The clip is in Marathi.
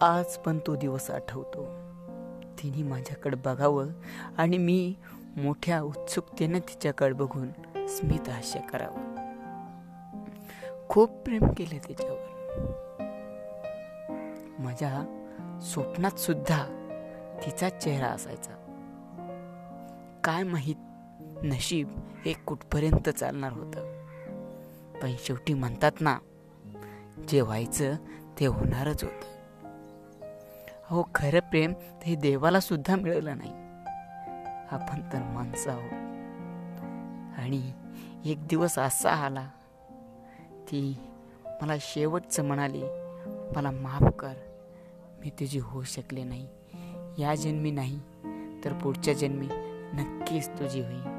आज पण तो दिवस आठवतो. तिने माझ्याकडे बघावं आणि मी मोठ्या उत्सुकतेनं तिच्याकडे बघून स्मित हास्य करावं. खूप प्रेम केलं तिच्यावर. माझ्या स्वप्नात सुद्धा तिचा चेहरा असायचा. काय माहीत नशीब हे कुठपर्यंत चालणार होतं. पण शेवटी म्हणतात ना जे व्हायचं ते होणारच होतं. हो खरं प्रेम ते देवाला सुद्धा मिळालं नाही. आपण तर माणसं आहोत. आणि एक दिवस असा आला ती मला शेवटचं म्हणाली मला माफ कर. मी तुझी होऊ शकले नाही. या जन्मी नाही तर पुढच्या जन्मी नक्कीच तुझी होईल.